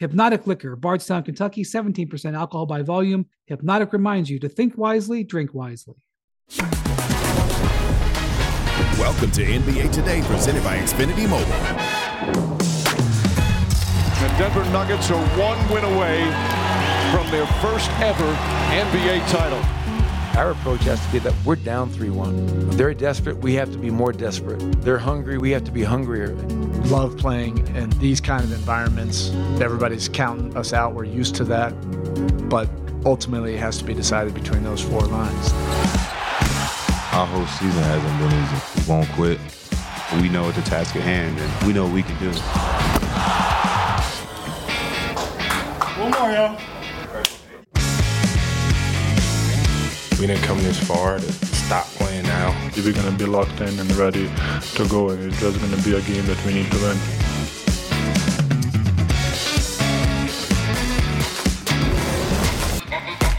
Hpnotiq Liquor, Bardstown, Kentucky, 17% alcohol by volume. Hpnotiq reminds you to think wisely, drink wisely. Welcome to NBA Today, presented by Xfinity Mobile. The Denver Nuggets are one win away from their first ever NBA title. Our approach has to be that we're down 3 1. They're desperate, we have to be more desperate. They're hungry, we have to be hungrier. Love playing in these kind of environments. Everybody's counting us out, we're used to that. But ultimately, it has to be decided between those four lines. Our whole season hasn't been easy. We won't quit. We know what the task at hand, and we know what we can do. One more, y'all. We didn't come this far to stop playing now. We're going to be locked in and ready to go. It's just going to be a game that we need to win.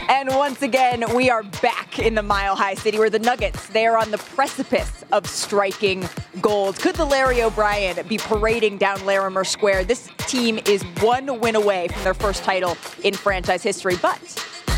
And once again, we are back in the Mile High City where the Nuggets, they are on the precipice of striking gold. Could the Larry O'Brien be parading down Larimer Square? This team is one win away from their first title in franchise history, but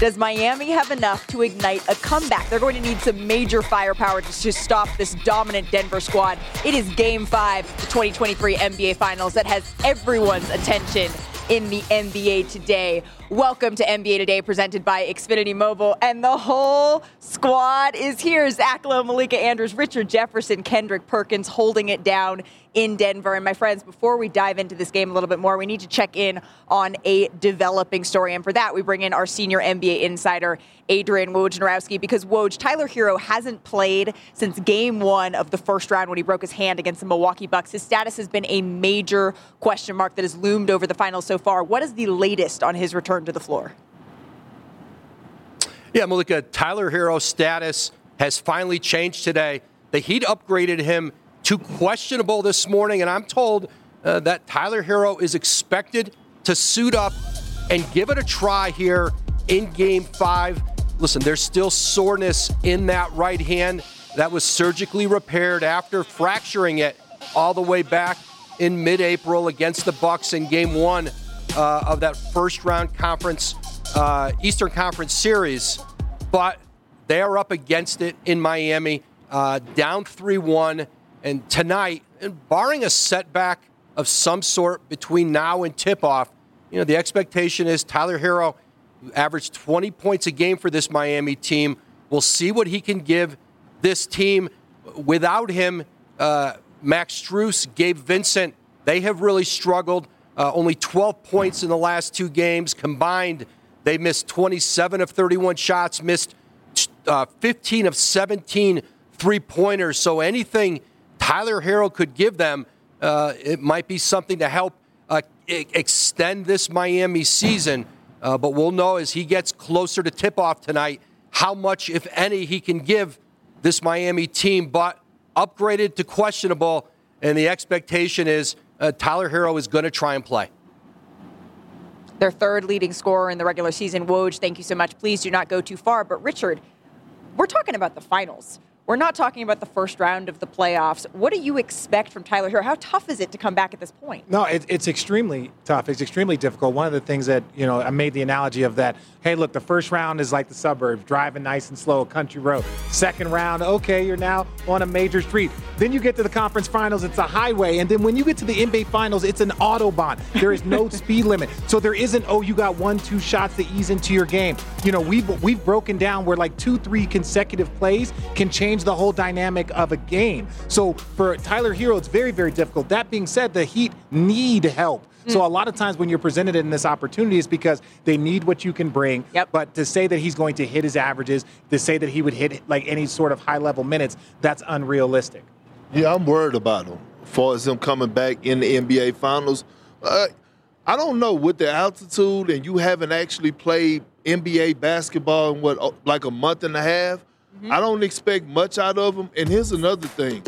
does Miami have enough to ignite a comeback? They're going to need some major firepower to, to stop this dominant Denver squad. It is game five, the 2023 NBA Finals, that has everyone's attention in the NBA today. Welcome to NBA Today, presented by Xfinity Mobile, and the whole squad is here. Zach Lowe, Malika Andrews, Richard Jefferson, Kendrick Perkins holding it down in Denver. And my friends, before we dive into this game a little bit more, we need to check in on a developing story. And for that, we bring in our senior NBA insider, Adrian Wojnarowski, because Woj, Tyler Herro hasn't played since game one of the first round when he broke his hand against the Milwaukee Bucks. His status has been a major question mark that has loomed over the finals so far. What is the latest on his return to the floor? Yeah, Malika, Tyler Herro's status has finally changed today. The Heat upgraded him to questionable this morning, and I'm told uh, that Tyler Herro is expected to suit up and give it a try here in game five. Listen, there's still soreness in that right hand that was surgically repaired after fracturing it all the way back in mid-April against the Bucks in game one uh, of that first round conference uh, Eastern Conference series, but they are up against it in Miami, uh, down 3 1. And tonight, and barring a setback of some sort between now and tip off, you know, the expectation is Tyler Herro averaged 20 points a game for this Miami team. We'll see what he can give this team. Without him, uh, Max Strus, Gabe Vincent, they have really struggled. Uh, only 12 points in the last two games combined. They missed 27 of 31 shots, missed uh, 15 of 17 three pointers. So anything Tyler Herro could give them, uh, it might be something to help uh, extend this Miami season. Uh, but we'll know as he gets closer to tip off tonight how much, if any, he can give this Miami team. But upgraded to questionable, and the expectation is uh, Tyler Herro is going to try and play their third leading scorer in the regular season. Woj, thank you so much. Please do not go too far. But Richard, we're talking about the finals. We're not talking about the first round of the playoffs. What do you expect from Tyler Herro? How tough is it to come back at this point? No, it, it's extremely tough. It's extremely difficult. One of the things that, you know, I made the analogy of that, hey, look, the first round is like the suburbs, driving nice and slow, a country road. Second round, okay, you're now on a major street. Then you get to the conference finals, it's a highway. And then when you get to the NBA finals, it's an Autobahn. There is no speed limit. So there isn't, oh, you got one, two shots to ease into your game. You know, we've, we've broken down where like two, three consecutive plays can change the whole dynamic of a game. So for Tyler Herro, it's very, very difficult. That being said, the Heat need help. So mm. a lot of times when you're presented in this opportunity is because they need what you can bring. Yep. But to say that he's going to hit his averages, to say that he would hit like any sort of high level minutes, that's unrealistic. Yeah, I'm worried about him. As far as him coming back in the NBA Finals, uh, I don't know with the altitude and you haven't actually played NBA basketball in what uh, like a month and a half. Mm-hmm. I don't expect much out of him. And here's another thing.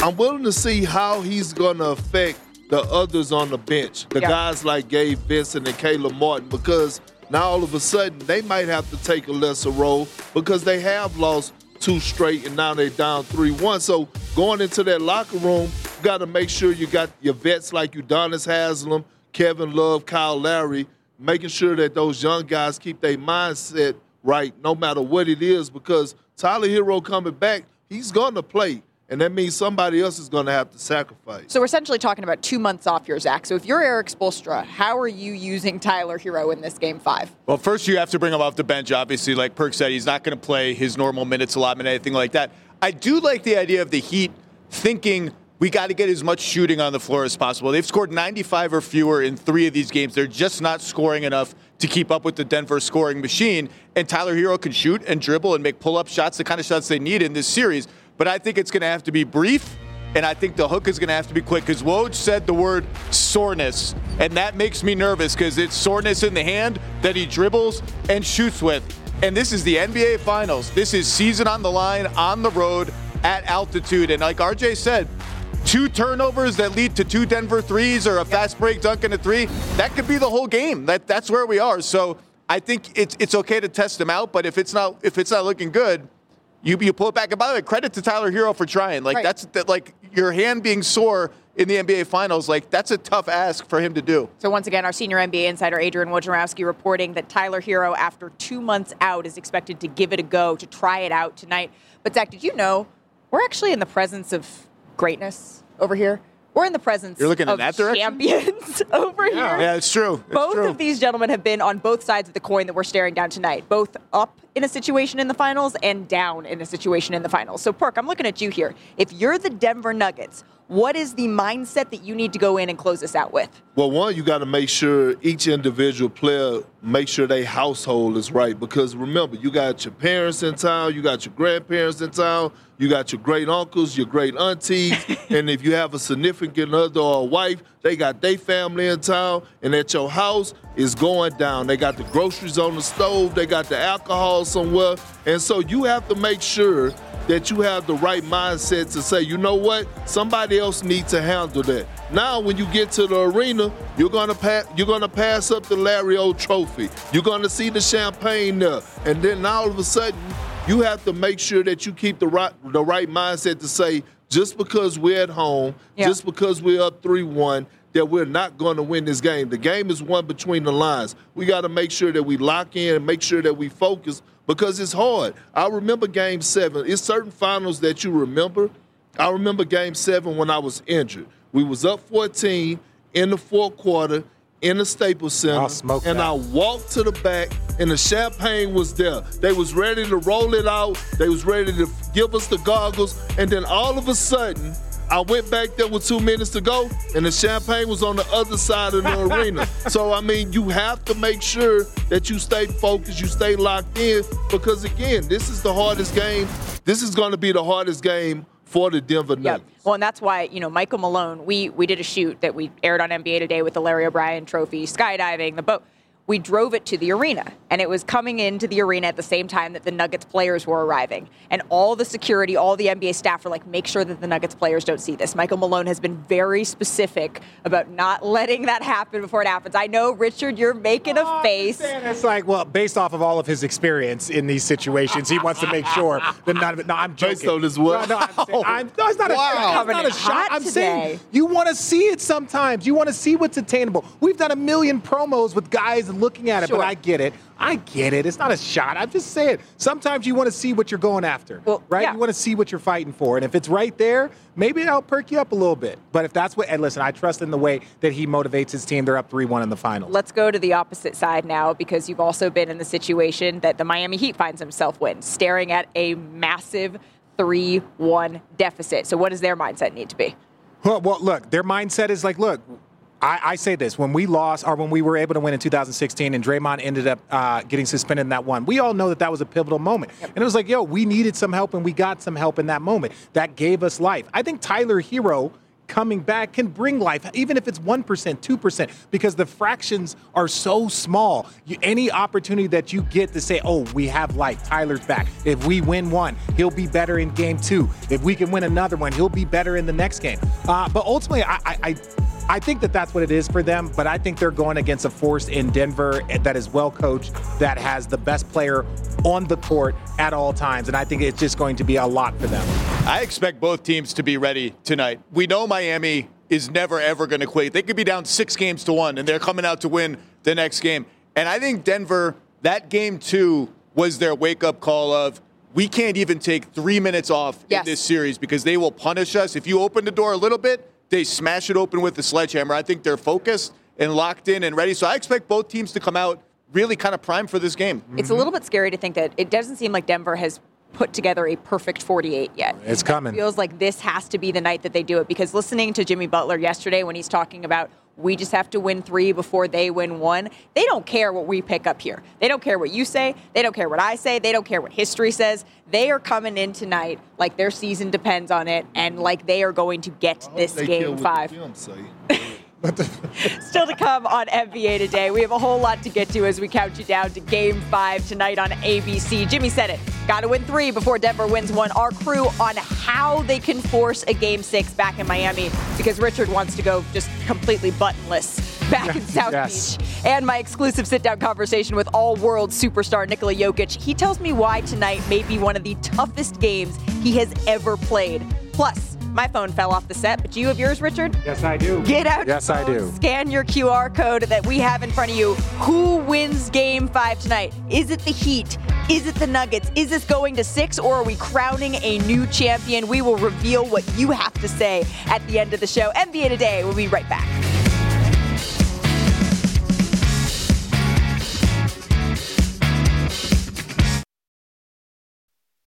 I'm willing to see how he's going to affect the others on the bench, the yeah. guys like Gabe Vincent and Caleb Martin, because now all of a sudden they might have to take a lesser role because they have lost two straight and now they're down 3 1. So going into that locker room, you got to make sure you got your vets like Udonis Haslem, Kevin Love, Kyle Lowry, making sure that those young guys keep their mindset right no matter what it is because Tyler Herro coming back, he's going to play. And that means somebody else is going to have to sacrifice. So we're essentially talking about two months off here, Zach. So if you're Erik Spoelstra, how are you using Tyler Herro in this game five? Well, first you have to bring him off the bench. Obviously, like Perk said, he's not going to play his normal minutes allotment, anything like that. I do like the idea of the Heat thinking we got to get as much shooting on the floor as possible. They've scored 95 or fewer in three of these games. They're just not scoring enough to keep up with the Denver scoring machine. And Tyler Herro can shoot and dribble and make pull up shots, the kind of shots they need in this series. But I think it's going to have to be brief. And I think the hook is going to have to be quick because Woj said the word soreness. And that makes me nervous because it's soreness in the hand that he dribbles and shoots with. And this is the NBA Finals. This is season on the line, on the road, at altitude. And like RJ said, two turnovers that lead to two Denver threes or a fast break dunk and a three, that could be the whole game. That that's where we are. So I think it's it's okay to test them out, but if it's not if it's not looking good, you you pull it back. And by the way, credit to Tyler Herro for trying. Like right. that's that like your hand being sore in the NBA Finals, like that's a tough ask for him to do. So once again, our senior NBA insider Adrian Wojnarowski reporting that Tyler Herro, after two months out, is expected to give it a go to try it out tonight. But Zach, did you know we're actually in the presence of greatness over here. We're in the presence You're looking of at that direction? champions over yeah. here. Yeah, it's true. It's both true. of these gentlemen have been on both sides of the coin that we're staring down tonight, both up in a situation in the finals and down in a situation in the finals. So, Perk, I'm looking at you here. If you're the Denver Nuggets, what is the mindset that you need to go in and close this out with? Well, one, you got to make sure each individual player make sure their household is right because remember, you got your parents in town, you got your grandparents in town, you got your great uncles, your great aunties, and if you have a significant other or a wife, they got their family in town, and at your house is going down. They got the groceries on the stove, they got the alcohol somewhere, and so you have to make sure that you have the right mindset to say, you know what, somebody else needs to handle that. Now, when you get to the arena, you're gonna pass. You're gonna pass up the Larry O Trophy. You're gonna see the champagne there, and then all of a sudden, you have to make sure that you keep the right the right mindset to say, just because we're at home, yeah. just because we're up three one, that we're not going to win this game. The game is won between the lines. We got to make sure that we lock in and make sure that we focus because it's hard. I remember game seven. It's certain finals that you remember. I remember game seven when I was injured. We was up 14 in the fourth quarter in the Staples Center, and that. I walked to the back, and the champagne was there. They was ready to roll it out. They was ready to give us the goggles, and then all of a sudden, I went back there with two minutes to go, and the champagne was on the other side of the arena. So I mean, you have to make sure that you stay focused, you stay locked in, because again, this is the hardest game. This is going to be the hardest game for the Denver Nuggets. Yep. Well, and that's why you know Michael Malone. We we did a shoot that we aired on NBA Today with the Larry O'Brien Trophy, skydiving, the boat we drove it to the arena and it was coming into the arena at the same time that the Nuggets players were arriving. And all the security, all the NBA staff were like, make sure that the Nuggets players don't see this. Michael Malone has been very specific about not letting that happen before it happens. I know, Richard, you're making oh, a face. It's like, well, based off of all of his experience in these situations, he wants to make sure that none of it. No, I'm joking. Based on his what? No, no, I'm, saying, oh. I'm, no it's not wow. a, it's not a shot. I'm today. saying you want to see it sometimes. You want to see what's attainable. We've done a million promos with guys looking at it, sure. but I get it. I get it. It's not a shot. I'm just saying. Sometimes you want to see what you're going after, well, right? Yeah. You want to see what you're fighting for, and if it's right there, maybe it'll perk you up a little bit. But if that's what, and listen, I trust in the way that he motivates his team. They're up three-one in the finals. Let's go to the opposite side now, because you've also been in the situation that the Miami Heat finds himself in, staring at a massive three-one deficit. So, what does their mindset need to be? Well, well, look, their mindset is like, look, I, I, say this when we lost or when we were able to win in 2016 and Draymond ended up uh, getting suspended in that one, we all know that that was a pivotal moment. Yep. And it was like, yo, we needed some help and we got some help in that moment. That gave us life. I think Tyler Herro coming back can bring life, even if it's 1%, 2%, because the fractions are so small. You, any opportunity that you get to say, oh, we have life, Tyler's back. If we win one, he'll be better in game two. If we can win another one, he'll be better in the next game. Uh, but ultimately, I, I, I I think that that's what it is for them, but I think they're going against a force in Denver that is well coached, that has the best player on the court at all times. And I think it's just going to be a lot for them. I expect both teams to be ready tonight. We know Miami is never, ever going to quit. They could be down six games to one, and they're coming out to win the next game. And I think Denver, that game two, was their wake up call of, we can't even take three minutes off yes. in this series because they will punish us. If you open the door a little bit, they smash it open with the sledgehammer. I think they're focused and locked in and ready. So I expect both teams to come out really kind of primed for this game. It's a little bit scary to think that it doesn't seem like Denver has put together a perfect 48 yet. It's coming. It feels like this has to be the night that they do it because listening to Jimmy Butler yesterday when he's talking about we just have to win three before they win one. They don't care what we pick up here. They don't care what you say. They don't care what I say. They don't care what history says. They are coming in tonight like their season depends on it and like they are going to get this game five. Still to come on NBA today. We have a whole lot to get to as we count you down to game five tonight on ABC. Jimmy said it. Got to win three before Denver wins one. Our crew on how they can force a game six back in Miami because Richard wants to go just completely buttonless back in South yes. Beach. And my exclusive sit down conversation with all world superstar Nikola Jokic. He tells me why tonight may be one of the toughest games he has ever played. Plus, my phone fell off the set, but do you have yours, Richard? Yes, I do. Get out. Yes, I do. Scan your QR code that we have in front of you. Who wins game five tonight? Is it the Heat? Is it the Nuggets? Is this going to six, or are we crowning a new champion? We will reveal what you have to say at the end of the show. NBA Today. We'll be right back.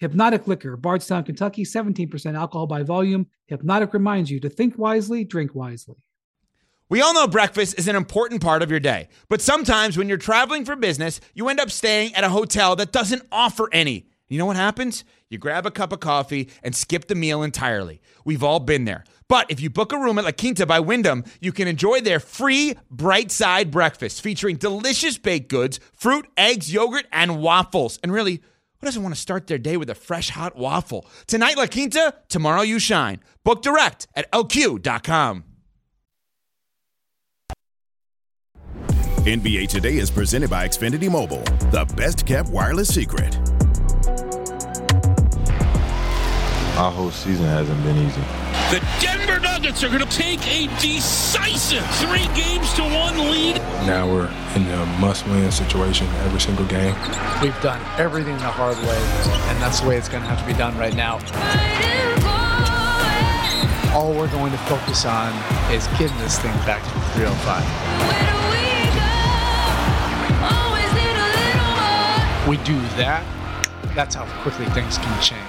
Hpnotiq Liquor, Bardstown, Kentucky, 17% alcohol by volume. Hpnotiq reminds you to think wisely, drink wisely. We all know breakfast is an important part of your day, but sometimes when you're traveling for business, you end up staying at a hotel that doesn't offer any. You know what happens? You grab a cup of coffee and skip the meal entirely. We've all been there. But if you book a room at La Quinta by Wyndham, you can enjoy their free bright side breakfast featuring delicious baked goods, fruit, eggs, yogurt, and waffles. And really, who doesn't want to start their day with a fresh hot waffle? Tonight, La Quinta, tomorrow, you shine. Book direct at lq.com. NBA Today is presented by Xfinity Mobile, the best kept wireless secret. Our whole season hasn't been easy. The Denver Nuggets are going to take a decisive three games to one lead. Now we're in a must win situation every single game. We've done everything the hard way, and that's the way it's going to have to be done right now. All we're going to focus on is getting this thing back to 305. We do that, that's how quickly things can change.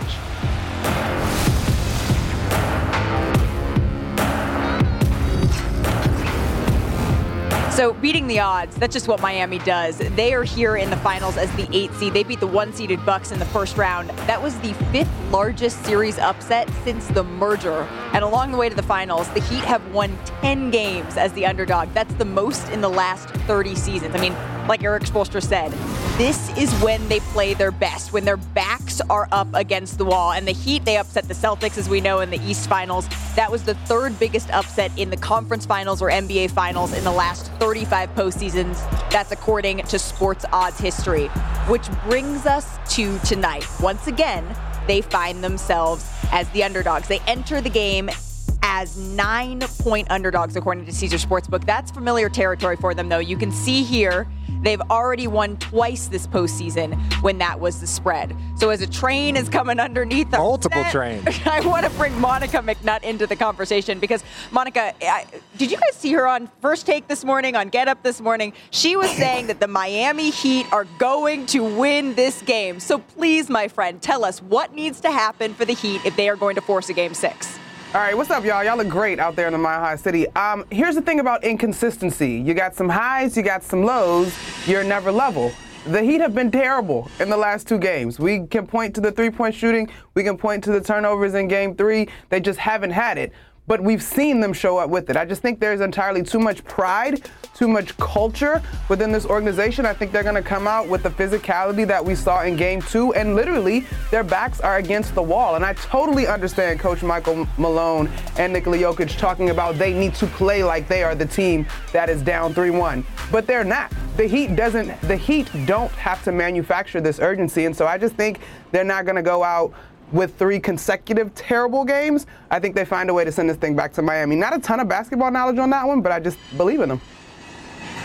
So beating the odds, that's just what Miami does. They are here in the finals as the eight seed. They beat the one seeded Bucks in the first round. That was the fifth largest series upset since the merger. And along the way to the finals, the Heat have won 10 games as the underdog. That's the most in the last 30 seasons. I mean, like Erik Spoelstra said, this is when they play their best, when their backs are up against the wall. And the Heat, they upset the Celtics, as we know, in the East Finals. That was the third biggest upset in the conference finals or NBA finals in the last 35 postseasons. That's according to sports odds history. Which brings us to tonight. Once again, they find themselves as the underdogs. They enter the game as nine point underdogs, according to Caesar Sportsbook. That's familiar territory for them, though. You can see here They've already won twice this postseason when that was the spread. So as a train is coming underneath them, multiple trains. I want to bring Monica McNutt into the conversation because Monica, I, did you guys see her on First Take this morning on Get Up this morning? She was saying that the Miami Heat are going to win this game. So please, my friend, tell us what needs to happen for the Heat if they are going to force a game six. All right, what's up, y'all? Y'all look great out there in the Mile High City. Um, here's the thing about inconsistency you got some highs, you got some lows, you're never level. The Heat have been terrible in the last two games. We can point to the three point shooting, we can point to the turnovers in game three. They just haven't had it but we've seen them show up with it. I just think there's entirely too much pride, too much culture within this organization. I think they're going to come out with the physicality that we saw in game two, and literally their backs are against the wall. And I totally understand Coach Michael Malone and Nikola Jokic talking about they need to play like they are the team that is down 3-1, but they're not. The Heat doesn't. The Heat don't have to manufacture this urgency, and so I just think they're not going to go out with three consecutive terrible games, I think they find a way to send this thing back to Miami. Not a ton of basketball knowledge on that one, but I just believe in them.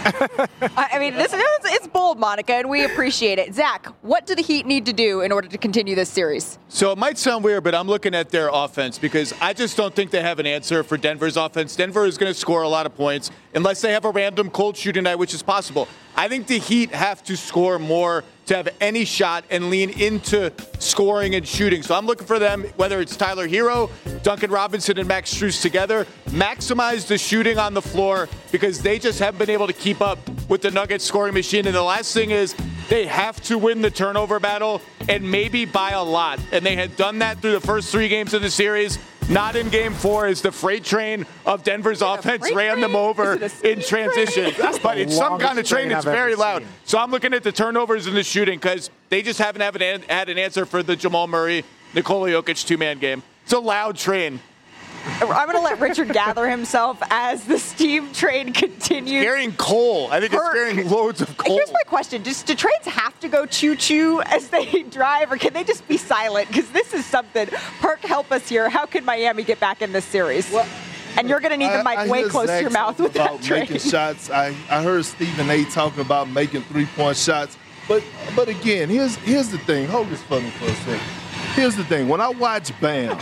I mean, this is it's bold, Monica, and we appreciate it. Zach, what do the Heat need to do in order to continue this series? So it might sound weird, but I'm looking at their offense because I just don't think they have an answer for Denver's offense. Denver is going to score a lot of points unless they have a random cold shooting night, which is possible. I think the Heat have to score more to have any shot and lean into scoring and shooting. So I'm looking for them, whether it's Tyler Herro, Duncan Robinson, and Max Strus together, maximize the shooting on the floor because they just haven't been able to keep up with the Nuggets scoring machine. And the last thing is they have to win the turnover battle and maybe by a lot. And they had done that through the first three games of the series. Not in game four as the freight train of Denver's offense ran train? them over in transition. but it's some kind of train. It's very loud. So I'm looking at the turnovers and the shooting because they just haven't had an answer for the Jamal Murray, Nikola Jokic two man game. It's a loud train. I'm going to let Richard gather himself as the steam train continues. Carrying coal. I think it's carrying loads of coal. Here's my question: Does do trains have to go choo choo as they drive, or can they just be silent? Because this is something. Perk, help us here. How can Miami get back in this series? Well, and you're going to need the mic I, I way close Zach to your mouth with about that train. making shots. I, I heard Stephen A. talking about making three point shots. But but again, here's here's the thing. Hold this for me for a second. Here's the thing. When I watch Bam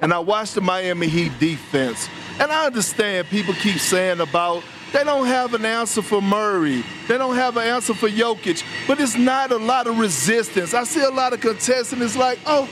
and I watch the Miami Heat defense, and I understand people keep saying about they don't have an answer for Murray. They don't have an answer for Jokic. But it's not a lot of resistance. I see a lot of contests, and it's like, oh,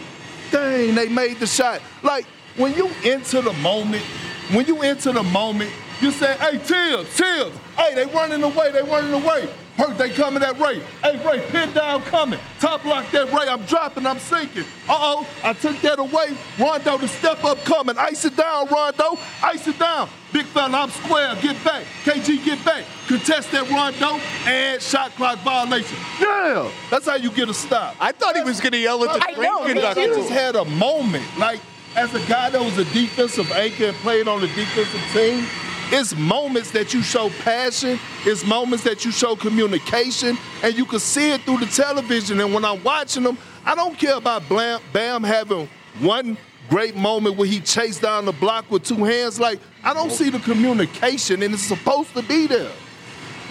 dang, they made the shot. Like when you enter the moment, when you enter the moment, you say, hey, Tibbs, Tibbs, hey, they running away, they running away. Hurt, they coming at Ray. Hey, Ray, pin down coming. Top lock that Ray. I'm dropping, I'm sinking. Uh-oh, I took that away. Rondo, the step up coming. Ice it down, Rondo. Ice it down. Big fella, I'm square. Get back. KG, get back. Contest that Rondo and shot clock violation. Yeah, that's how you get a stop. I thought he was going to yell at the I know, conductor. I just had a moment. Like, as a guy that was a defensive anchor and played on the defensive team, it's moments that you show passion, it's moments that you show communication, and you can see it through the television. And when I'm watching them, I don't care about Bam, Bam having one great moment where he chased down the block with two hands. Like, I don't see the communication, and it's supposed to be there.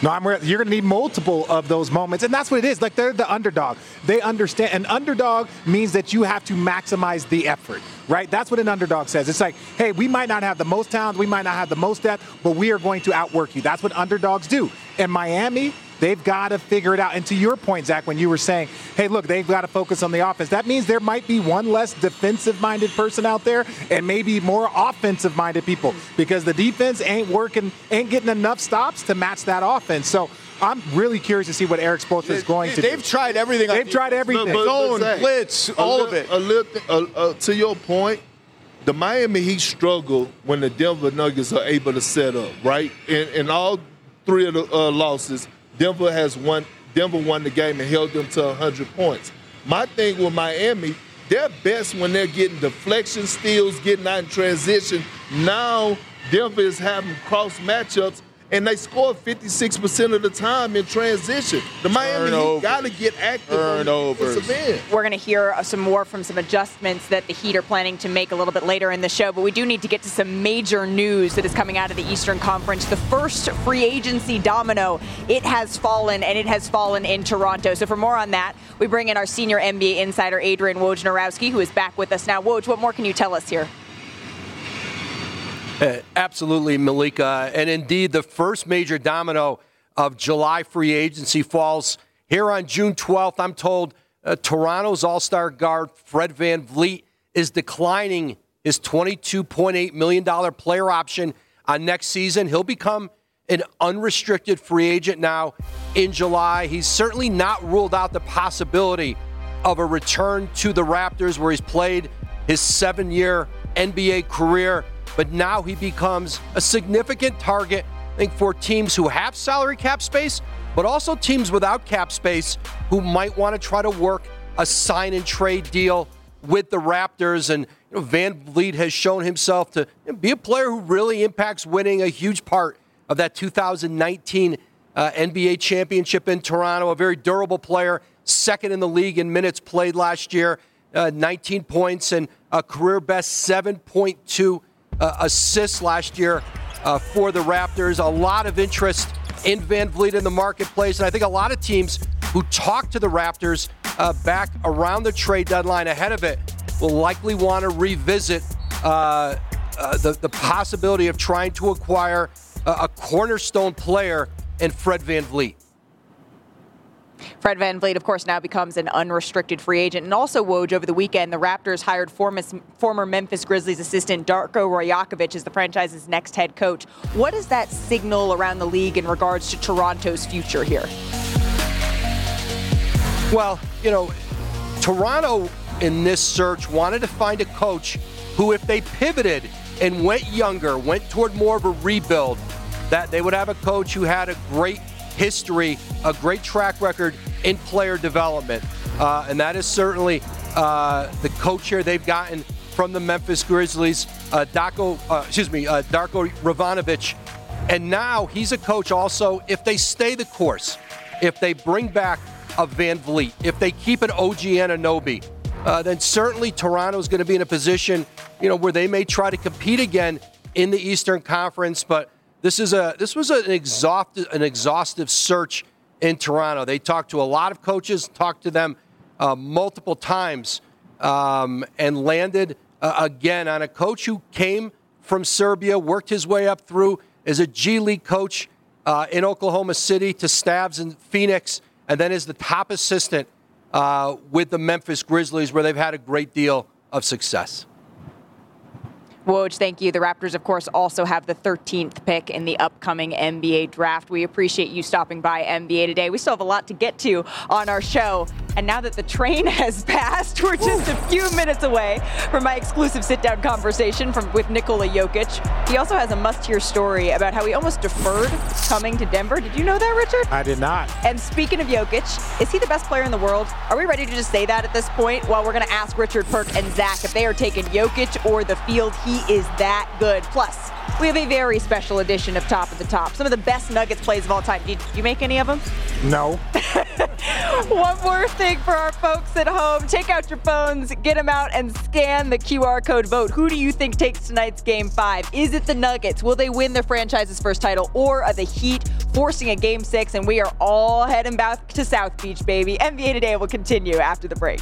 No, I'm. Re- you're going to need multiple of those moments, and that's what it is. Like they're the underdog. They understand. An underdog means that you have to maximize the effort, right? That's what an underdog says. It's like, hey, we might not have the most talent, we might not have the most depth, but we are going to outwork you. That's what underdogs do. And Miami, They've got to figure it out. And to your point, Zach, when you were saying, hey, look, they've got to focus on the offense, that means there might be one less defensive minded person out there and maybe more offensive minded people because the defense ain't working, ain't getting enough stops to match that offense. So I'm really curious to see what Erik Spoelstra is going to They've do. tried everything. They've tried everything. Zone, Zach, blitz, a all of it. A little, uh, uh, to your point, the Miami Heat struggle when the Denver Nuggets are able to set up, right? In, in all three of the uh, losses, Denver has won. Denver won the game and held them to 100 points. My thing with Miami, they're best when they're getting deflection steals, getting out in transition. Now Denver is having cross matchups, and they score 56% of the time in transition. The Miami Heat got to get active Turnovers. on the defensive end. We're going to hear uh, some more from some adjustments that the Heat are planning to make a little bit later in the show, but we do need to get to some major news that is coming out of the Eastern Conference. The first free agency domino, it has fallen, and it has fallen in Toronto. So for more on that, we bring in our senior NBA insider, Adrian Wojnarowski, who is back with us now. Woj, what more can you tell us here? Absolutely, Malika. And indeed, the first major domino of July free agency falls here on June 12th. I'm told uh, Toronto's all star guard, Fred VanVleet, is declining his $22.8 million player option on next season. He'll become an unrestricted free agent now in July. He's certainly not ruled out the possibility of a return to the Raptors, where he's played his seven year NBA career but now he becomes a significant target, I think, for teams who have salary cap space, but also teams without cap space who might want to try to work a sign and trade deal with the Raptors. And you know, VanVleet has shown himself to be a player who really impacts winning a huge part of that 2019 uh, NBA championship in Toronto. A very durable player, second in the league in minutes played last year, uh, 19 points and a career best 7.2 uh, assists last year uh, for the Raptors. A lot of interest in VanVleet in the marketplace. And I think a lot of teams who talked to the Raptors uh, back around the trade deadline ahead of it will likely want to revisit uh, uh, the, the possibility of trying to acquire a, a cornerstone player in Fred VanVleet. Fred VanVleet, of course, now becomes an unrestricted free agent. And also, Woj, over the weekend, the Raptors hired former, former Memphis Grizzlies assistant Darko Rajakovic as the franchise's next head coach. What does that signal around the league in regards to Toronto's future here? Well, you know, Toronto in this search wanted to find a coach who, if they pivoted and went younger, went toward more of a rebuild, that they would have a coach who had a great history, a great track record in player development. Uh, and that is certainly uh, the coach here they've gotten from the Memphis Grizzlies, uh, Daco, uh, excuse me, uh, Darko Rajakovic. And now he's a coach also if they stay the course, if they bring back a VanVleet, if they keep an OG Anunoby, uh, then certainly Toronto is going to be in a position, you know, where they may try to compete again in the Eastern Conference. But this is a this was an exhaustive an exhaustive search in Toronto. They talked to a lot of coaches, talked to them uh, multiple times, um, and landed uh, again on a coach who came from Serbia, worked his way up through as a G League coach uh, in Oklahoma City to Stavs in Phoenix, and then as the top assistant uh, with the Memphis Grizzlies, where they've had a great deal of success. Woj, thank you. The Raptors, of course, also have the 13th pick in the upcoming NBA draft. We appreciate you stopping by NBA today. We still have a lot to get to on our show. And now that the train has passed, we're just a few minutes away from my exclusive sit-down conversation from with Nikola Jokic. He also has a must-hear story about how he almost deferred coming to Denver. Did you know that, Richard? I did not. And speaking of Jokic, is he the best player in the world? Are we ready to just say that at this point? Well, we're going to ask Richard Perk and Zach if they are taking Jokic or the field. He is that good. Plus, we have a very special edition of Top of the Top. Some of the best Nuggets plays of all time. Did you make any of them? No. One more thing for our folks at home. Take out your phones, get them out, and scan the QR code vote. Who do you think takes tonight's game five? Is it the Nuggets? Will they win their franchise's first title? Or are the Heat forcing a game six? And we are all heading back to South Beach, baby. NBA Today will continue after the break.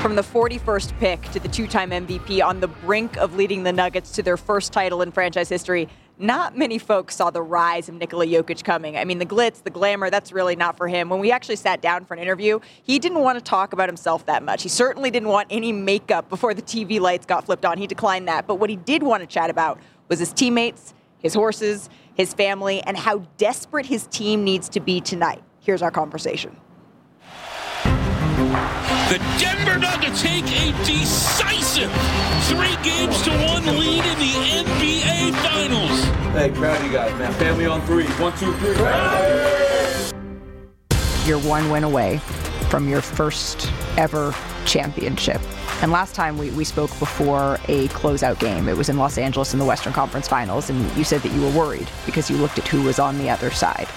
From the 41st pick to the two time MVP on the brink of leading the Nuggets to their first title in franchise history, not many folks saw the rise of Nikola Jokic coming. I mean, the glitz, the glamour, that's really not for him. When we actually sat down for an interview, he didn't want to talk about himself that much. He certainly didn't want any makeup before the TV lights got flipped on. He declined that. But what he did want to chat about was his teammates, his horses, his family, and how desperate his team needs to be tonight. Here's our conversation. The Denver Nuggets take a decisive three games to one lead in the NBA Finals. Hey, proud of you guys, man. Family on three. One, two, three. You're one win away from your first ever championship. And last time we, we spoke before a closeout game. It was in Los Angeles in the Western Conference Finals, and you said that you were worried because you looked at who was on the other side.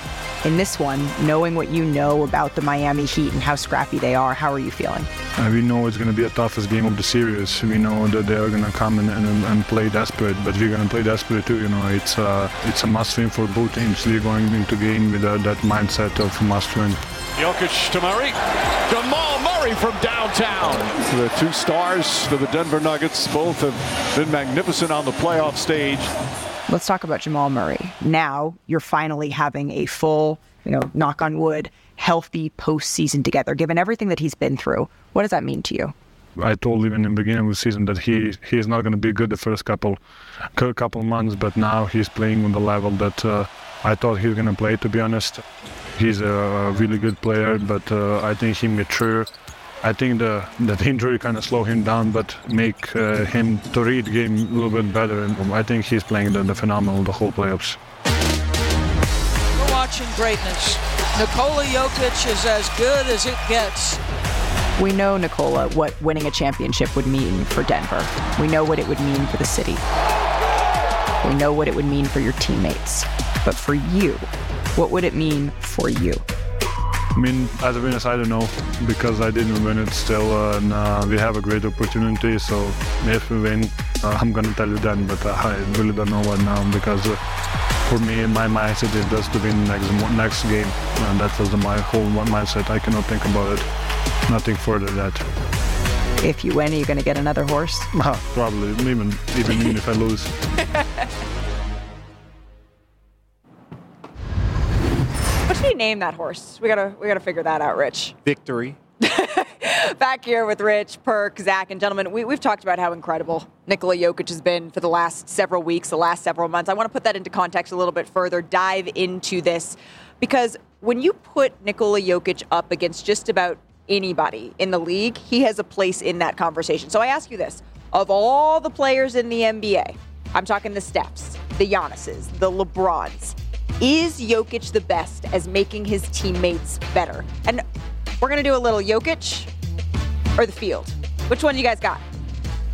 In this one, knowing what you know about the Miami Heat and how scrappy they are, how are you feeling? Uh, we know it's going to be the toughest game of the series. We know that they are going to come and, and, and play desperate, but we're going to play desperate too. You know, it's uh, it's a must-win for both teams. We're going into game with uh, that mindset of must-win. Jokic to Murray. Jamal Murray from downtown. The two stars for the Denver Nuggets both have been magnificent on the playoff stage. Let's talk about Jamal Murray. Now you're finally having a full, you know, knock on wood, healthy postseason together. Given everything that he's been through, what does that mean to you? I told even in the beginning of the season that he he is not going to be good the first couple couple months, but now he's playing on the level that uh, I thought he was going to play. To be honest, he's a really good player, but uh, I think he mature. I think the that injury kind of slow him down, but make uh, him to read game a little bit better. And I think he's playing the, the phenomenal the whole playoffs. We're watching greatness. Nikola Jokic is as good as it gets. We know, Nikola, what winning a championship would mean for Denver. We know what it would mean for the city. We know what it would mean for your teammates. But for you, what would it mean for you? I mean, as a winner, I don't know because I didn't win it still, uh, and uh, we have a great opportunity. So if we win, uh, I'm gonna tell you then. But uh, I really don't know what now because uh, for me, my mindset is just to win next next game, and that was my whole mindset. I cannot think about it, nothing further than that. If you win, are you going to get another horse? Probably, even even if I lose. What should we name that horse? We gotta we gotta figure that out, Rich. Victory. Back here with Rich, Perk, Zach, and gentlemen, we, we've talked about how incredible Nikola Jokic has been for the last several weeks, the last several months. I want to put that into context a little bit further, dive into this, because when you put Nikola Jokic up against just about anybody in the league, he has a place in that conversation. So I ask you this: of all the players in the NBA, I'm talking the Stephs, the Giannis's, the LeBrons. Is Jokic the best as making his teammates better? And we're going to do a little Jokic or the field. Which one you guys got?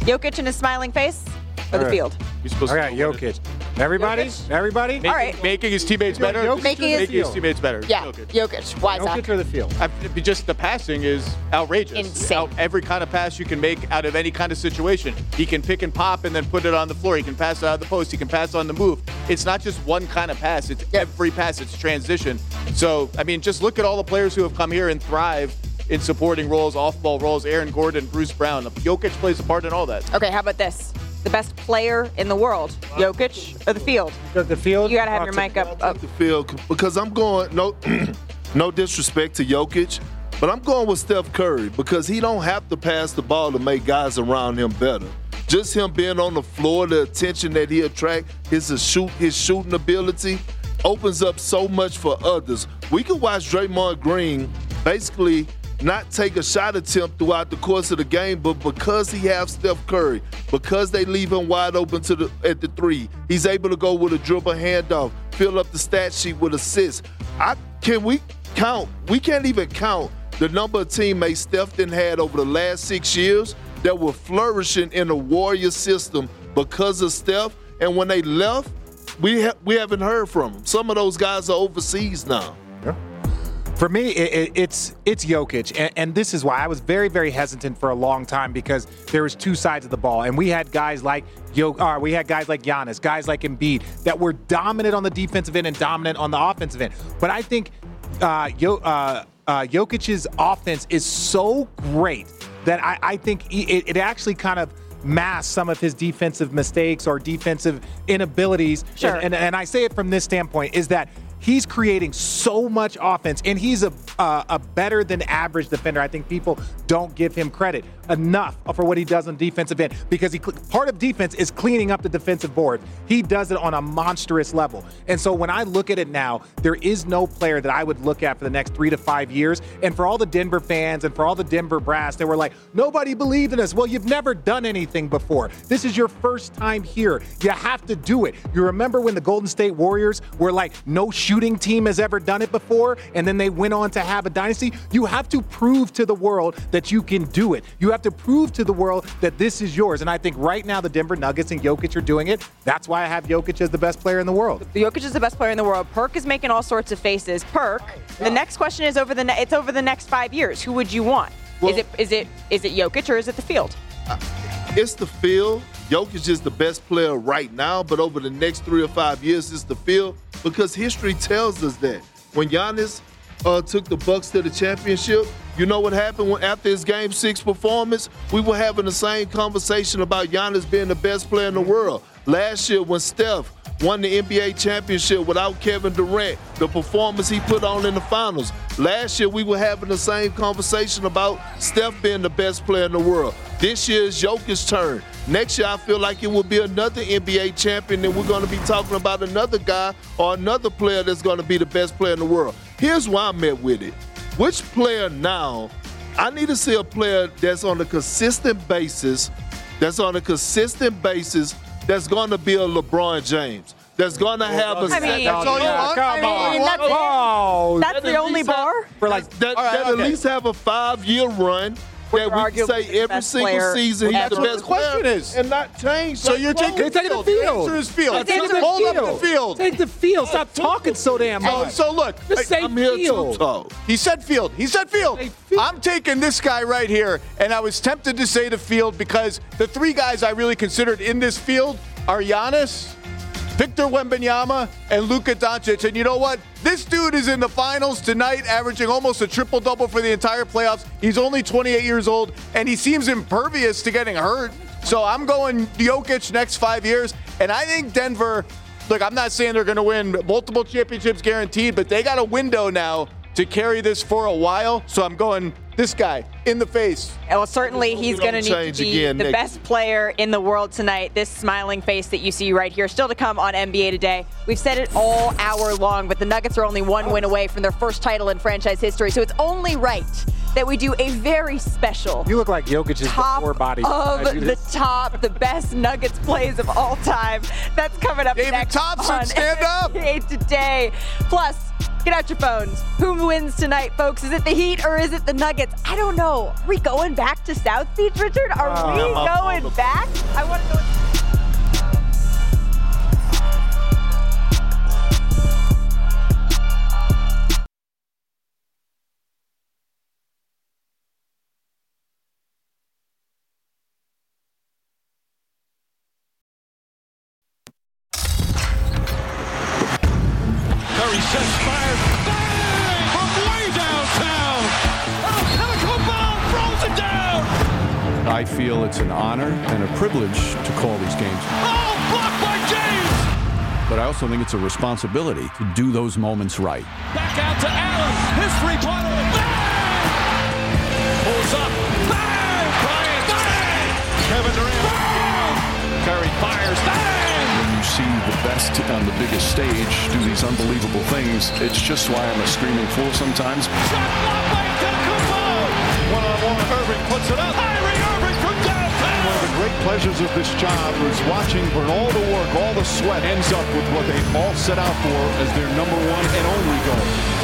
Jokic and his smiling face or the All right. field? You're supposed All right, Jokic. Everybody? Everybody? All right. Making his teammates better. Jokic Making his- making his teammates better. Yeah, Jokic. Jokic. Why? Jokic or the field? I, just the passing is outrageous. Insane. Out, every kind of pass you can make out of any kind of situation. He can pick and pop and then put it on the floor. He can pass it out of the post. He can pass on the move. It's not just one kind of pass. It's every pass. It's transition. So I mean, just look at all the players who have come here and thrive in supporting roles, off-ball roles. Aaron Gordon, Bruce Brown. Jokic plays a part in all that. Okay, how about this? The best player in the world, Jokic or the field? The field? You got to have your mic up. up. the field because I'm going no no disrespect to Jokic, but I'm going with Steph Curry because he don't have to pass the ball to make guys around him better. Just him being on the floor, the attention that he attract, his shoot, his shooting ability opens up so much for others. We can watch Draymond Green basically not take a shot attempt throughout the course of the game, but because he has Steph Curry, because they leave him wide open to the at the three, he's able to go with a dribble handoff, fill up the stat sheet with assists. I can we count? We can't even count the number of teammates Steph then had over the last six years that were flourishing in the Warrior system because of Steph. And when they left, we ha- we haven't heard from them. Some of those guys are overseas now. For me, it, it, it's it's Jokic, and, and, this is why I was very very hesitant for a long time because there was two sides of the ball, and we had guys like Yo, uh, we had guys like Giannis, guys like Embiid that were dominant on the defensive end and dominant on the offensive end. But I think uh, Yo, uh, uh, Jokic's offense is so great that I, I think it, it actually kind of mask some of his defensive mistakes or defensive inabilities. Sure. And, and, and I say it from this standpoint is that he's creating so much offense and he's a, uh, a better than average defender. I think people don't give him credit enough for what he does on defensive end because he part of defense is cleaning up the defensive board. He does it on a monstrous level. And so when I look at it now, there is no player that I would look at for the next 3 to 5 years. And for all the Denver fans and for all the Denver brass they were like, "Nobody believed in us." Well, you've never done anything before. This is your first time here. You have to do it. You remember when the Golden State Warriors were like, "No shooting team has ever done it before," and then they went on to have a dynasty? You have to prove to the world that you can do it. You have to prove to the world that this is yours. And I think right now the Denver Nuggets and Jokic are doing it. That's why I have Jokic as the best player in the world. Jokic is the best player in the world. Perk is making all sorts of faces. Perk. The next question is over the ne- it's over the next five years. Who would you want? Well- is it is it is it Jokic or is it the field? It's the field. Jokic is just the best player right now, but over the next three or five years, it's the field because history tells us that when Giannis uh, took the Bucks to the championship, you know what happened when, after his Game Six performance? We were having the same conversation about Giannis being the best player in the world. Last year, when Steph won the NBA championship without Kevin Durant, the performance he put on in the finals. Last year, we were having the same conversation about Steph being the best player in the world. This year is Jokic's turn. Next year, I feel like it will be another NBA champion, and we're going to be talking about another guy or another player that's going to be the best player in the world. Here's why I'm met with it. Which player now? I need to see a player that's on a consistent basis, that's on a consistent basis, that's going to be a LeBron James. That's going to oh, have a. I mean, That's all you yeah, want? I Come mean, on. that's, Whoa. that's the only bar. For like that, All right, that okay. at least have a five-year run. Where that we can say every single player season he's ever. the That's best what the question player is. and not change. So like you're taking They're taking the field. The answer is field. They're the Hold up the field. Take the field. Stop talking so damn So, much. so look, Just say I'm here field. to talk. He said field. He said field. I'm taking this guy right here, and I was tempted to say the field because the three guys I really considered in this field are Giannis, Victor Wembanyama, and Luka Doncic. And you know what? This dude is in the finals tonight, averaging almost a triple double for the entire playoffs. He's only 28 years old, and he seems impervious to getting hurt. So I'm going Jokic next five years, and I think Denver. Look, I'm not saying they're going to win multiple championships guaranteed, but they got a window now to carry this for a while. So I'm going this guy in the face. Oh, well, certainly he's going to need to be again the next best player in the world tonight. This smiling face that you see right here, still to come on NBA Today. We've said it all hour long, but the Nuggets are only one win away from their first title in franchise history, so it's only right that we do a very special You look like Jokic's top before body. of the top, the best Nuggets plays of all time. That's coming up David next Thompson, on stand up. NBA Today. Plus, get out your phones. Who wins tonight, folks? Is it the Heat or is it the Nuggets? I don't know. Are we going back to South Beach, Richard? Are Ah, we I'm up on going back? I want to go. I feel it's an honor and a privilege to call these games. Oh, blocked by James. But I also think it's a responsibility to do those moments right. Back out to Allen. His three-pointer. Bang! Pulls up. Bang! Bryant. Bang! Kevin Durant. Bang! Curry fires. Bang! When you see the best on the biggest stage do these unbelievable things, it's just why I'm a screaming fool sometimes. Shot blocked by Antetokounmpo. One on one. Irving puts it up. Great pleasures of this job is watching when all the work, all the sweat ends up with what they all set out for as their number one and only goal.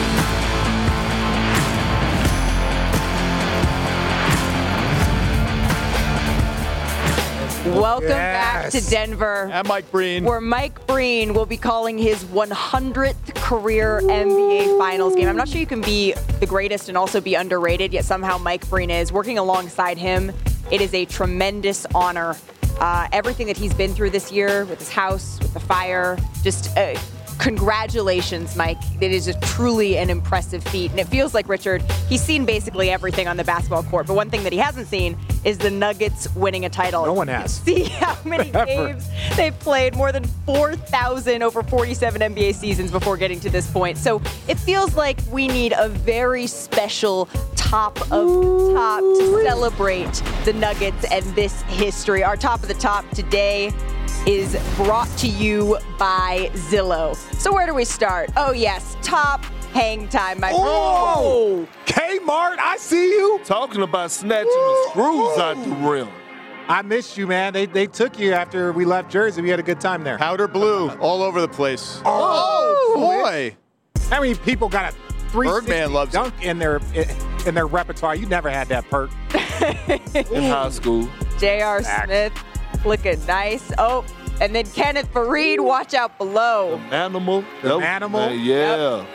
Welcome back to Denver. And Mike Breen. Where Mike Breen will be calling his 100th career NBA Finals game. I'm not sure you can be the greatest and also be underrated, yet somehow Mike Breen is. Working alongside him, it is a tremendous honor. Uh, everything that he's been through this year with his house, with the fire, just uh, congratulations, Mike. It is a truly an impressive feat. And it feels like, Richard, he's seen basically everything on the basketball court. But one thing that he hasn't seen is the Nuggets winning a title. No one has. See how many Ever. games they've played, more than 4,000 over 47 NBA seasons before getting to this point. So it feels like we need a very special top of the top to celebrate the Nuggets and this history. Our top of the top today is brought to you by Zillow. So where do we start? Oh yes, top hang time, my Oh, Kmart, I see you. Talking about snatching the screws out the rim. I missed you, man. They, they took you after we left Jersey. We had a good time there. Powder blue all over the place. Oh, oh boy. How many people got a three Birdman loves dunk in their in their repertoire? You never had that perk in high school. J.R. Back. Smith looking nice. Oh, and then Kenneth Faried, watch out below. Animal. The animal? Uh, yeah.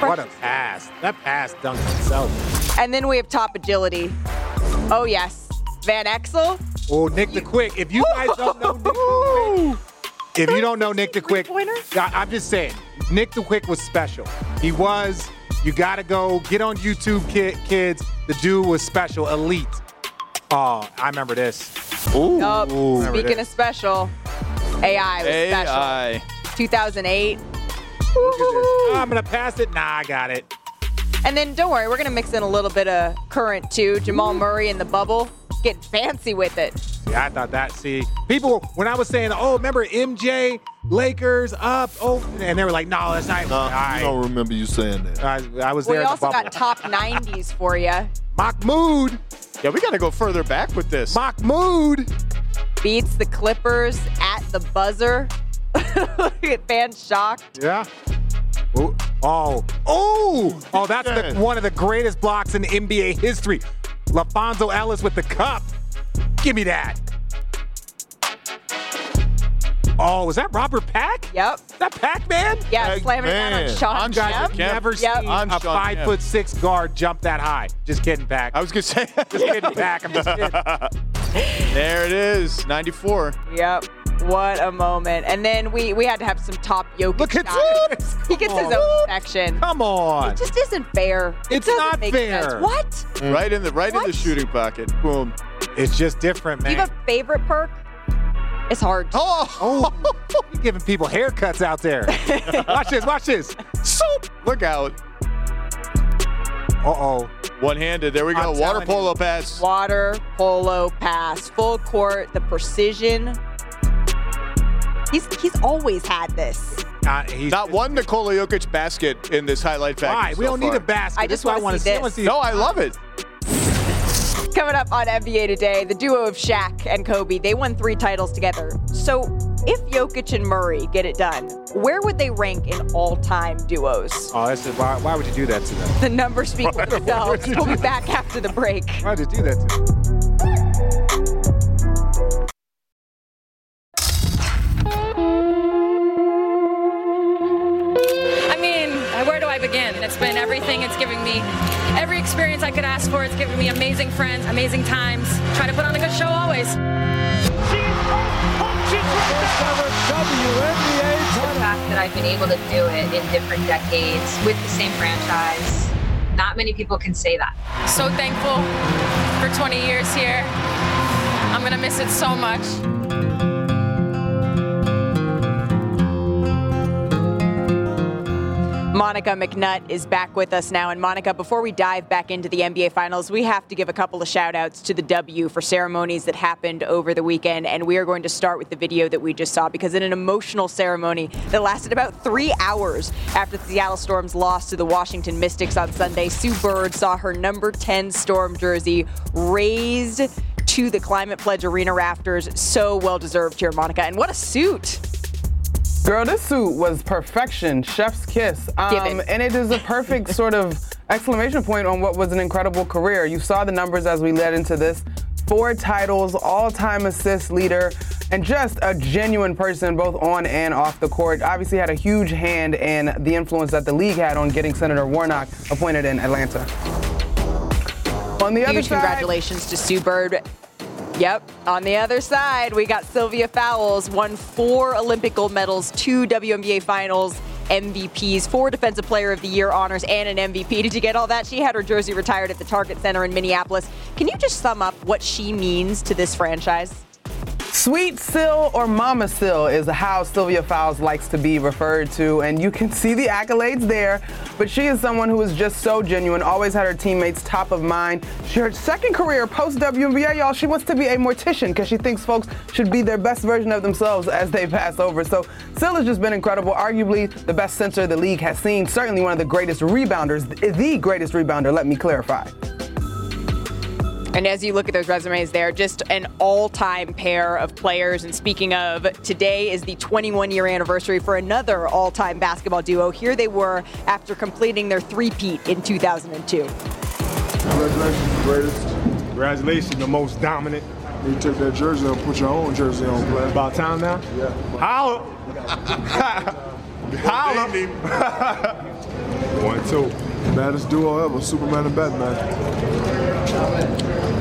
What a pass! That pass dunked himself. And then we have top agility. Oh yes, Van Exel. Oh, Nick the Quick. If you guys don't know Nick the Quick, if you don't know Nick the Quick, I- I'm just saying, Nick the Quick was special. He was. You got to go get on YouTube, kid, kids. The dude was special, elite. Oh, I remember this. Ooh. Oh, speaking of special, AI was AI. special. 2008. Oh, ah, I'm gonna pass it. Nah, I got it. And then don't worry, we're gonna mix in a little bit of current too. Jamal Murray in the bubble, getting fancy with it. Yeah, I thought that. See, people when I was saying, "Oh, remember MJ, Lakers up," oh, and they were like, "No, that's not." Nah, all right. I don't remember you saying that. I, I was We there. We also bubble. got top 90s for you. Mahmoud. Yeah, we got to go further back with this. Mahmoud. Beats the Clippers at the buzzer. Look at fans shocked. Yeah. Oh, oh, oh, oh! That's the, one of the greatest blocks in NBA history. LaFonso Ellis with the cup. Give me that. Oh, was that Robert Pack? Yep. That Pac Man? Yeah, slamming it down on Shawn You guys have Kemp. never Yep. seen On a Shawn five Kemp. foot six guard jump that high. Just kidding, Pack. I was going to say. Just kidding, Pack. I'm just kidding. There it is. 94. Yep. What a moment. And then we we had to have some top Jokic Look at shots. this. He gets his Come own section. Come on. It just isn't fair. It It's doesn't fair. sense. What? Right in the right in the shooting pocket. Boom. It's just different, Do you have a favorite perk? It's hard. to- Oh, Oh, you giving people haircuts out there. watch this, watch this. soup. Look out. Uh oh. One-handed. There we go. I'm Water telling you. polo pass. Water polo pass, full court, the precision. He's he's always had this. Uh, he's Not one Nikola Jokic basket in this highlight package. Why? We don't far. need a basket. I This just is what I wanna see see. This. see. No, I love it. Coming up on NBA Today, the duo of Shaq and Kobe, they won three titles together. So if Jokic and Murray get it done, where would they rank in all-time duos? Oh, that's it. Why, why would you do that to them? The numbers speak for themselves. We'll be back after the break. Why would you do that to them? I mean, where do I begin? It's been everything. It's giving me every experience I could ask for. It's giving me amazing friends, amazing times. I've been able to do it in different decades with the same franchise, not many people can say that. So thankful for 20 years here. I'm going to miss it so much. Monica McNutt is back with us now. And Monica, before we dive back into the NBA Finals, we have to give a couple of shout outs to the W for ceremonies that happened over the weekend. And we are going to start with the video that we just saw because in an emotional ceremony that lasted about three hours after the Seattle Storm's loss to the Washington Mystics on Sunday, Sue Bird saw her number 10 Storm jersey raised to the Climate Pledge Arena rafters. So well deserved here, Monica. And what a suit! Girl, this suit was perfection, chef's kiss. Um, and it is a perfect sort of exclamation point on what was an incredible career. You saw the numbers as we led into this. Four titles, all time assist leader, and just a genuine person both on and off the court. Obviously, had a huge hand in the influence that the league had on getting Senator Warnock appointed in Atlanta. On the Huge other side, congratulations to Sue Bird. Yep. On the other side, we got Sylvia Fowles, won four Olympic gold medals, two WNBA finals MVPs, four Defensive Player of the Year honors, and an MVP. Did you get all that? She had her jersey retired at the Target Center in Minneapolis. Can you just sum up what she means to this franchise? Sweet Sil or Mama Sil is how Sylvia Fowles likes to be referred to, and you can see the accolades there. But she is someone who is just so genuine, always had her teammates top of mind. She, her second career post WNBA, y'all, she wants to be a mortician because she thinks folks should be their best version of themselves as they pass over. So Sil has just been incredible, arguably the best center the league has seen, certainly one of the greatest rebounders, the greatest rebounder, let me clarify. And as you look at those resumes there, just an all time pair of players. And speaking of, today is the 21 year anniversary for another all time basketball duo. Here they were after completing their three-peat in 2002. Congratulations, greatest. Congratulations, the most dominant. You take that jersey and put your own jersey on, player. About time now? Yeah. Holla! Holla! One, two. Baddest duo ever, Superman and Batman.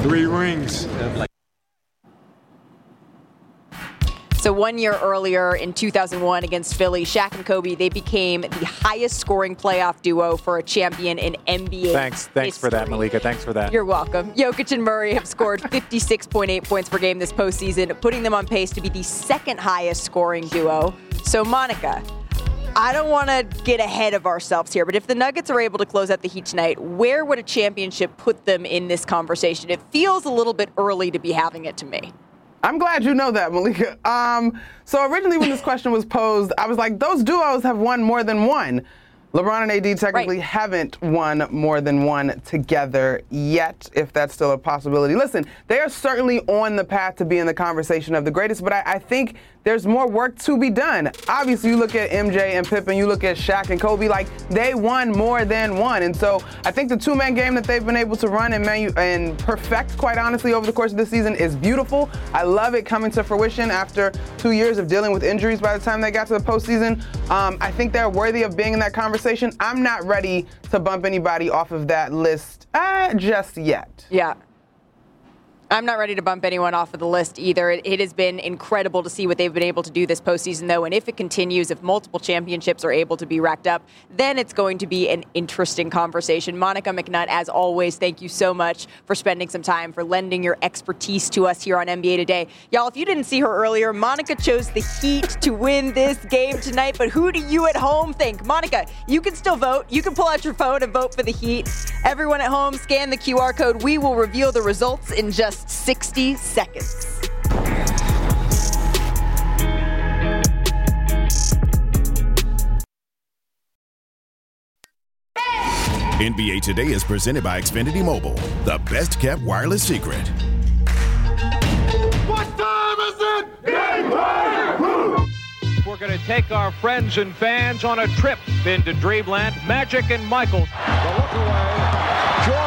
Three rings. So one year earlier in 2001 against Philly, Shaq and Kobe, they became the highest scoring playoff duo for a champion in NBA. Thanks, thanks for that. Malika. Thanks for that. You're welcome. Jokic and Murray have scored 56.8 points per game this postseason, putting them on pace to be the second highest scoring duo. So, Monica, I don't want to get ahead of ourselves here, but if the Nuggets are able to close out the Heat tonight, where would a championship put them in this conversation? It feels a little bit early to be having it to me. I'm glad you know that, Malika. Um, so originally, when this question was posed, I was like, those duos have won more than one. LeBron and AD technically right. haven't won more than one together yet, if that's still a possibility. Listen, they are certainly on the path to be in the conversation of the greatest, but I, I think there's more work to be done. Obviously, you look at MJ and Pippen, you look at Shaq and Kobe, like they won more than one. And so I think the two-man game that they've been able to run and, manu- and perfect, quite honestly, over the course of the season is beautiful. I love it coming to fruition after two years of dealing with injuries by the time they got to the postseason. Um, I think they're worthy of being in that conversation. I'm not ready to bump anybody off of that list uh, just yet. Yeah. I'm not ready to bump anyone off of the list either. It, it, has been incredible to see what they've been able to do this postseason, though. And if it continues, if multiple championships are able to be racked up, then it's going to be an interesting conversation. Monica McNutt, as always, thank you so much for spending some time, for lending your expertise to us here on NBA Today. Y'all, if you didn't see her earlier, Monica chose the Heat to win this game tonight. But who do you at home think? Monica, you can still vote. You can pull out your phone and vote for the Heat. Everyone at home, scan the QR code. We will reveal the results in just just 60 seconds. NBA Today is presented by Xfinity Mobile, the best kept wireless secret. What time is it? Game time! We're going to take our friends and fans on a trip into Dreamland. Magic and Michael. The look away. Jordan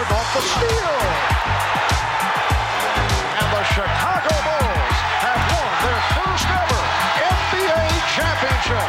Off the steal. And the Chicago Bulls have won their first ever NBA championship.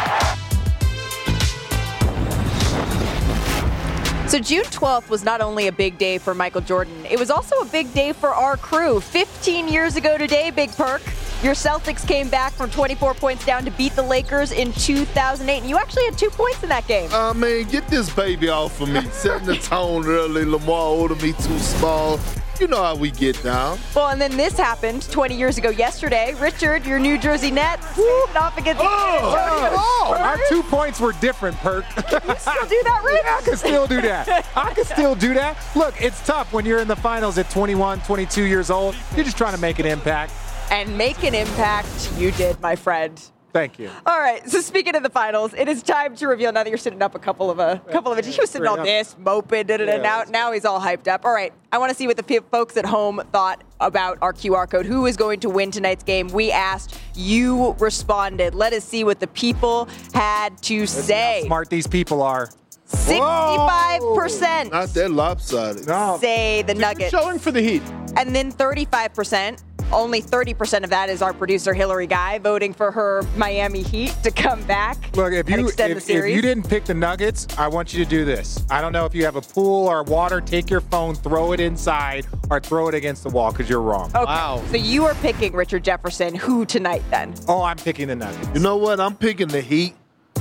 So June 12th was not only a big day for Michael Jordan, it was also a big day for our crew. 15 years ago today, Big Perk, Your Celtics came back from 24 points down to beat the Lakers in 2008, and you actually had two points in that game. I mean, get this baby off of me. Setting the tone early. Lamar older me too small. You know how we get down. Well, and then this happened 20 years ago yesterday. Richard, your New Jersey Nets, facing off against the Oh, oh. our two points were different, Perk. Can you still do that, Rich? Yeah, I can still do that. I can still do that. Look, it's tough when you're in the finals at 21, 22 years old. You're just trying to make an impact. And make an impact, you did, my friend. Thank you. All right. So speaking of the finals, it is time to reveal. Now that you're sitting up a couple of a couple of inches, he was sitting on this, moping, da, da, da, Yeah, now now he's all hyped up. All right. I want to see what the folks at home thought about our QR code. Who is going to win tonight's game? We asked. You responded. Let us see what the people had to say. Smart these people are. 65% Not that lopsided. say the Nuggets. showing for the Heat. And then 35%, only 30% of that is our producer Hillary Guy voting for her Miami Heat to come back Look, if and you extend the if, if you didn't pick the Nuggets, I want you to do this. I don't know if you have a pool or water. Take your phone, throw it inside, or throw it against the wall because you're wrong. Okay. So you are picking Richard Jefferson. Who tonight then? Oh, I'm picking the Nuggets. You know what? I'm picking the Heat.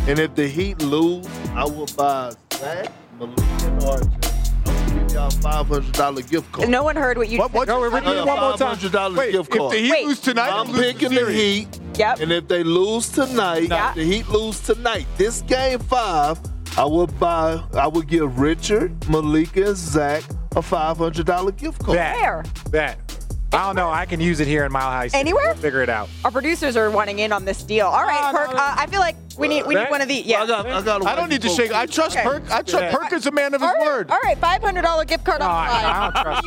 And if the Heat lose, I will buy Zach, Malik, and Archer. I'm gonna give y'all a $500 gift card. No one heard what you What- what- said. No, repeat it one more time. $500 Wait, gift if card. the Heat Wait. lose tonight, I'm they the picking the. Heat. Yep. And if they lose tonight, Yeah. the Heat lose tonight. This game five, I will buy. I will give Richard, Malika, and Zach a five hundred dollar gift card. Bet. Where? Bet. I don't know. I can use it here in Mile High. City. Anywhere? We'll figure it out. Our producers are wanting in on this deal. All right, No, no, Perk. no. Uh, I feel like we need we need one of these. Yeah. I got. I got. I don't need to shake. I trust Okay. Perk. I trust Yeah. Perk is a man of his all right, word. All right, five hundred dollar gift card No, on the I- I don't trust you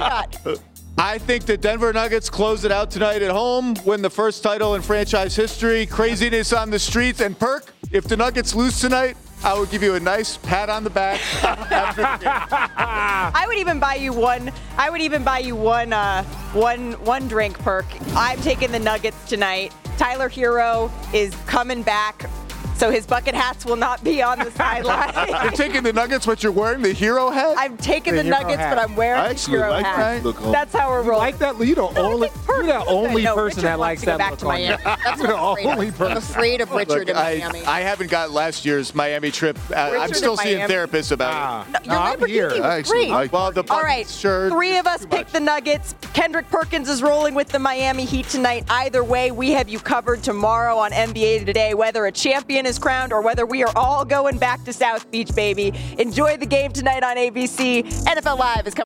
got? I think the Denver Nuggets close it out tonight at home, win the first title in franchise history. Craziness on the streets. And Perk, if the Nuggets lose tonight, I will give you a nice pat on the back after the game. I would even buy you one. I would even buy you one. Uh, one one drink perk. I'm taking the Nuggets tonight. Tyler Herro is coming back, so his bucket hats will not be on the sideline. You're taking the Nuggets, but you're wearing the Herro hat? I'm taking The the, Nuggets, hat. but I'm wearing I the Herro like hat. that. That's how we're rolling. Like that? You're the only. You're the only No, person Richard that likes wants to go that back look to. Miami. That's You're the I'm afraid only of. person. I'm afraid of Richard Look, in Miami. I haven't got last year's Miami trip. Uh, I'm still seeing Miami. therapists about Ah, it. No, your no, I'm here. actually great. like Well, the All right, sure. three of us too picked the Nuggets. Kendrick Perkins is rolling with the Miami Heat tonight. Either way, we have you covered tomorrow on NBA Today, whether a champion is crowned or whether we are all going back to South Beach, baby. Enjoy the game tonight on ABC. NFL Live is coming.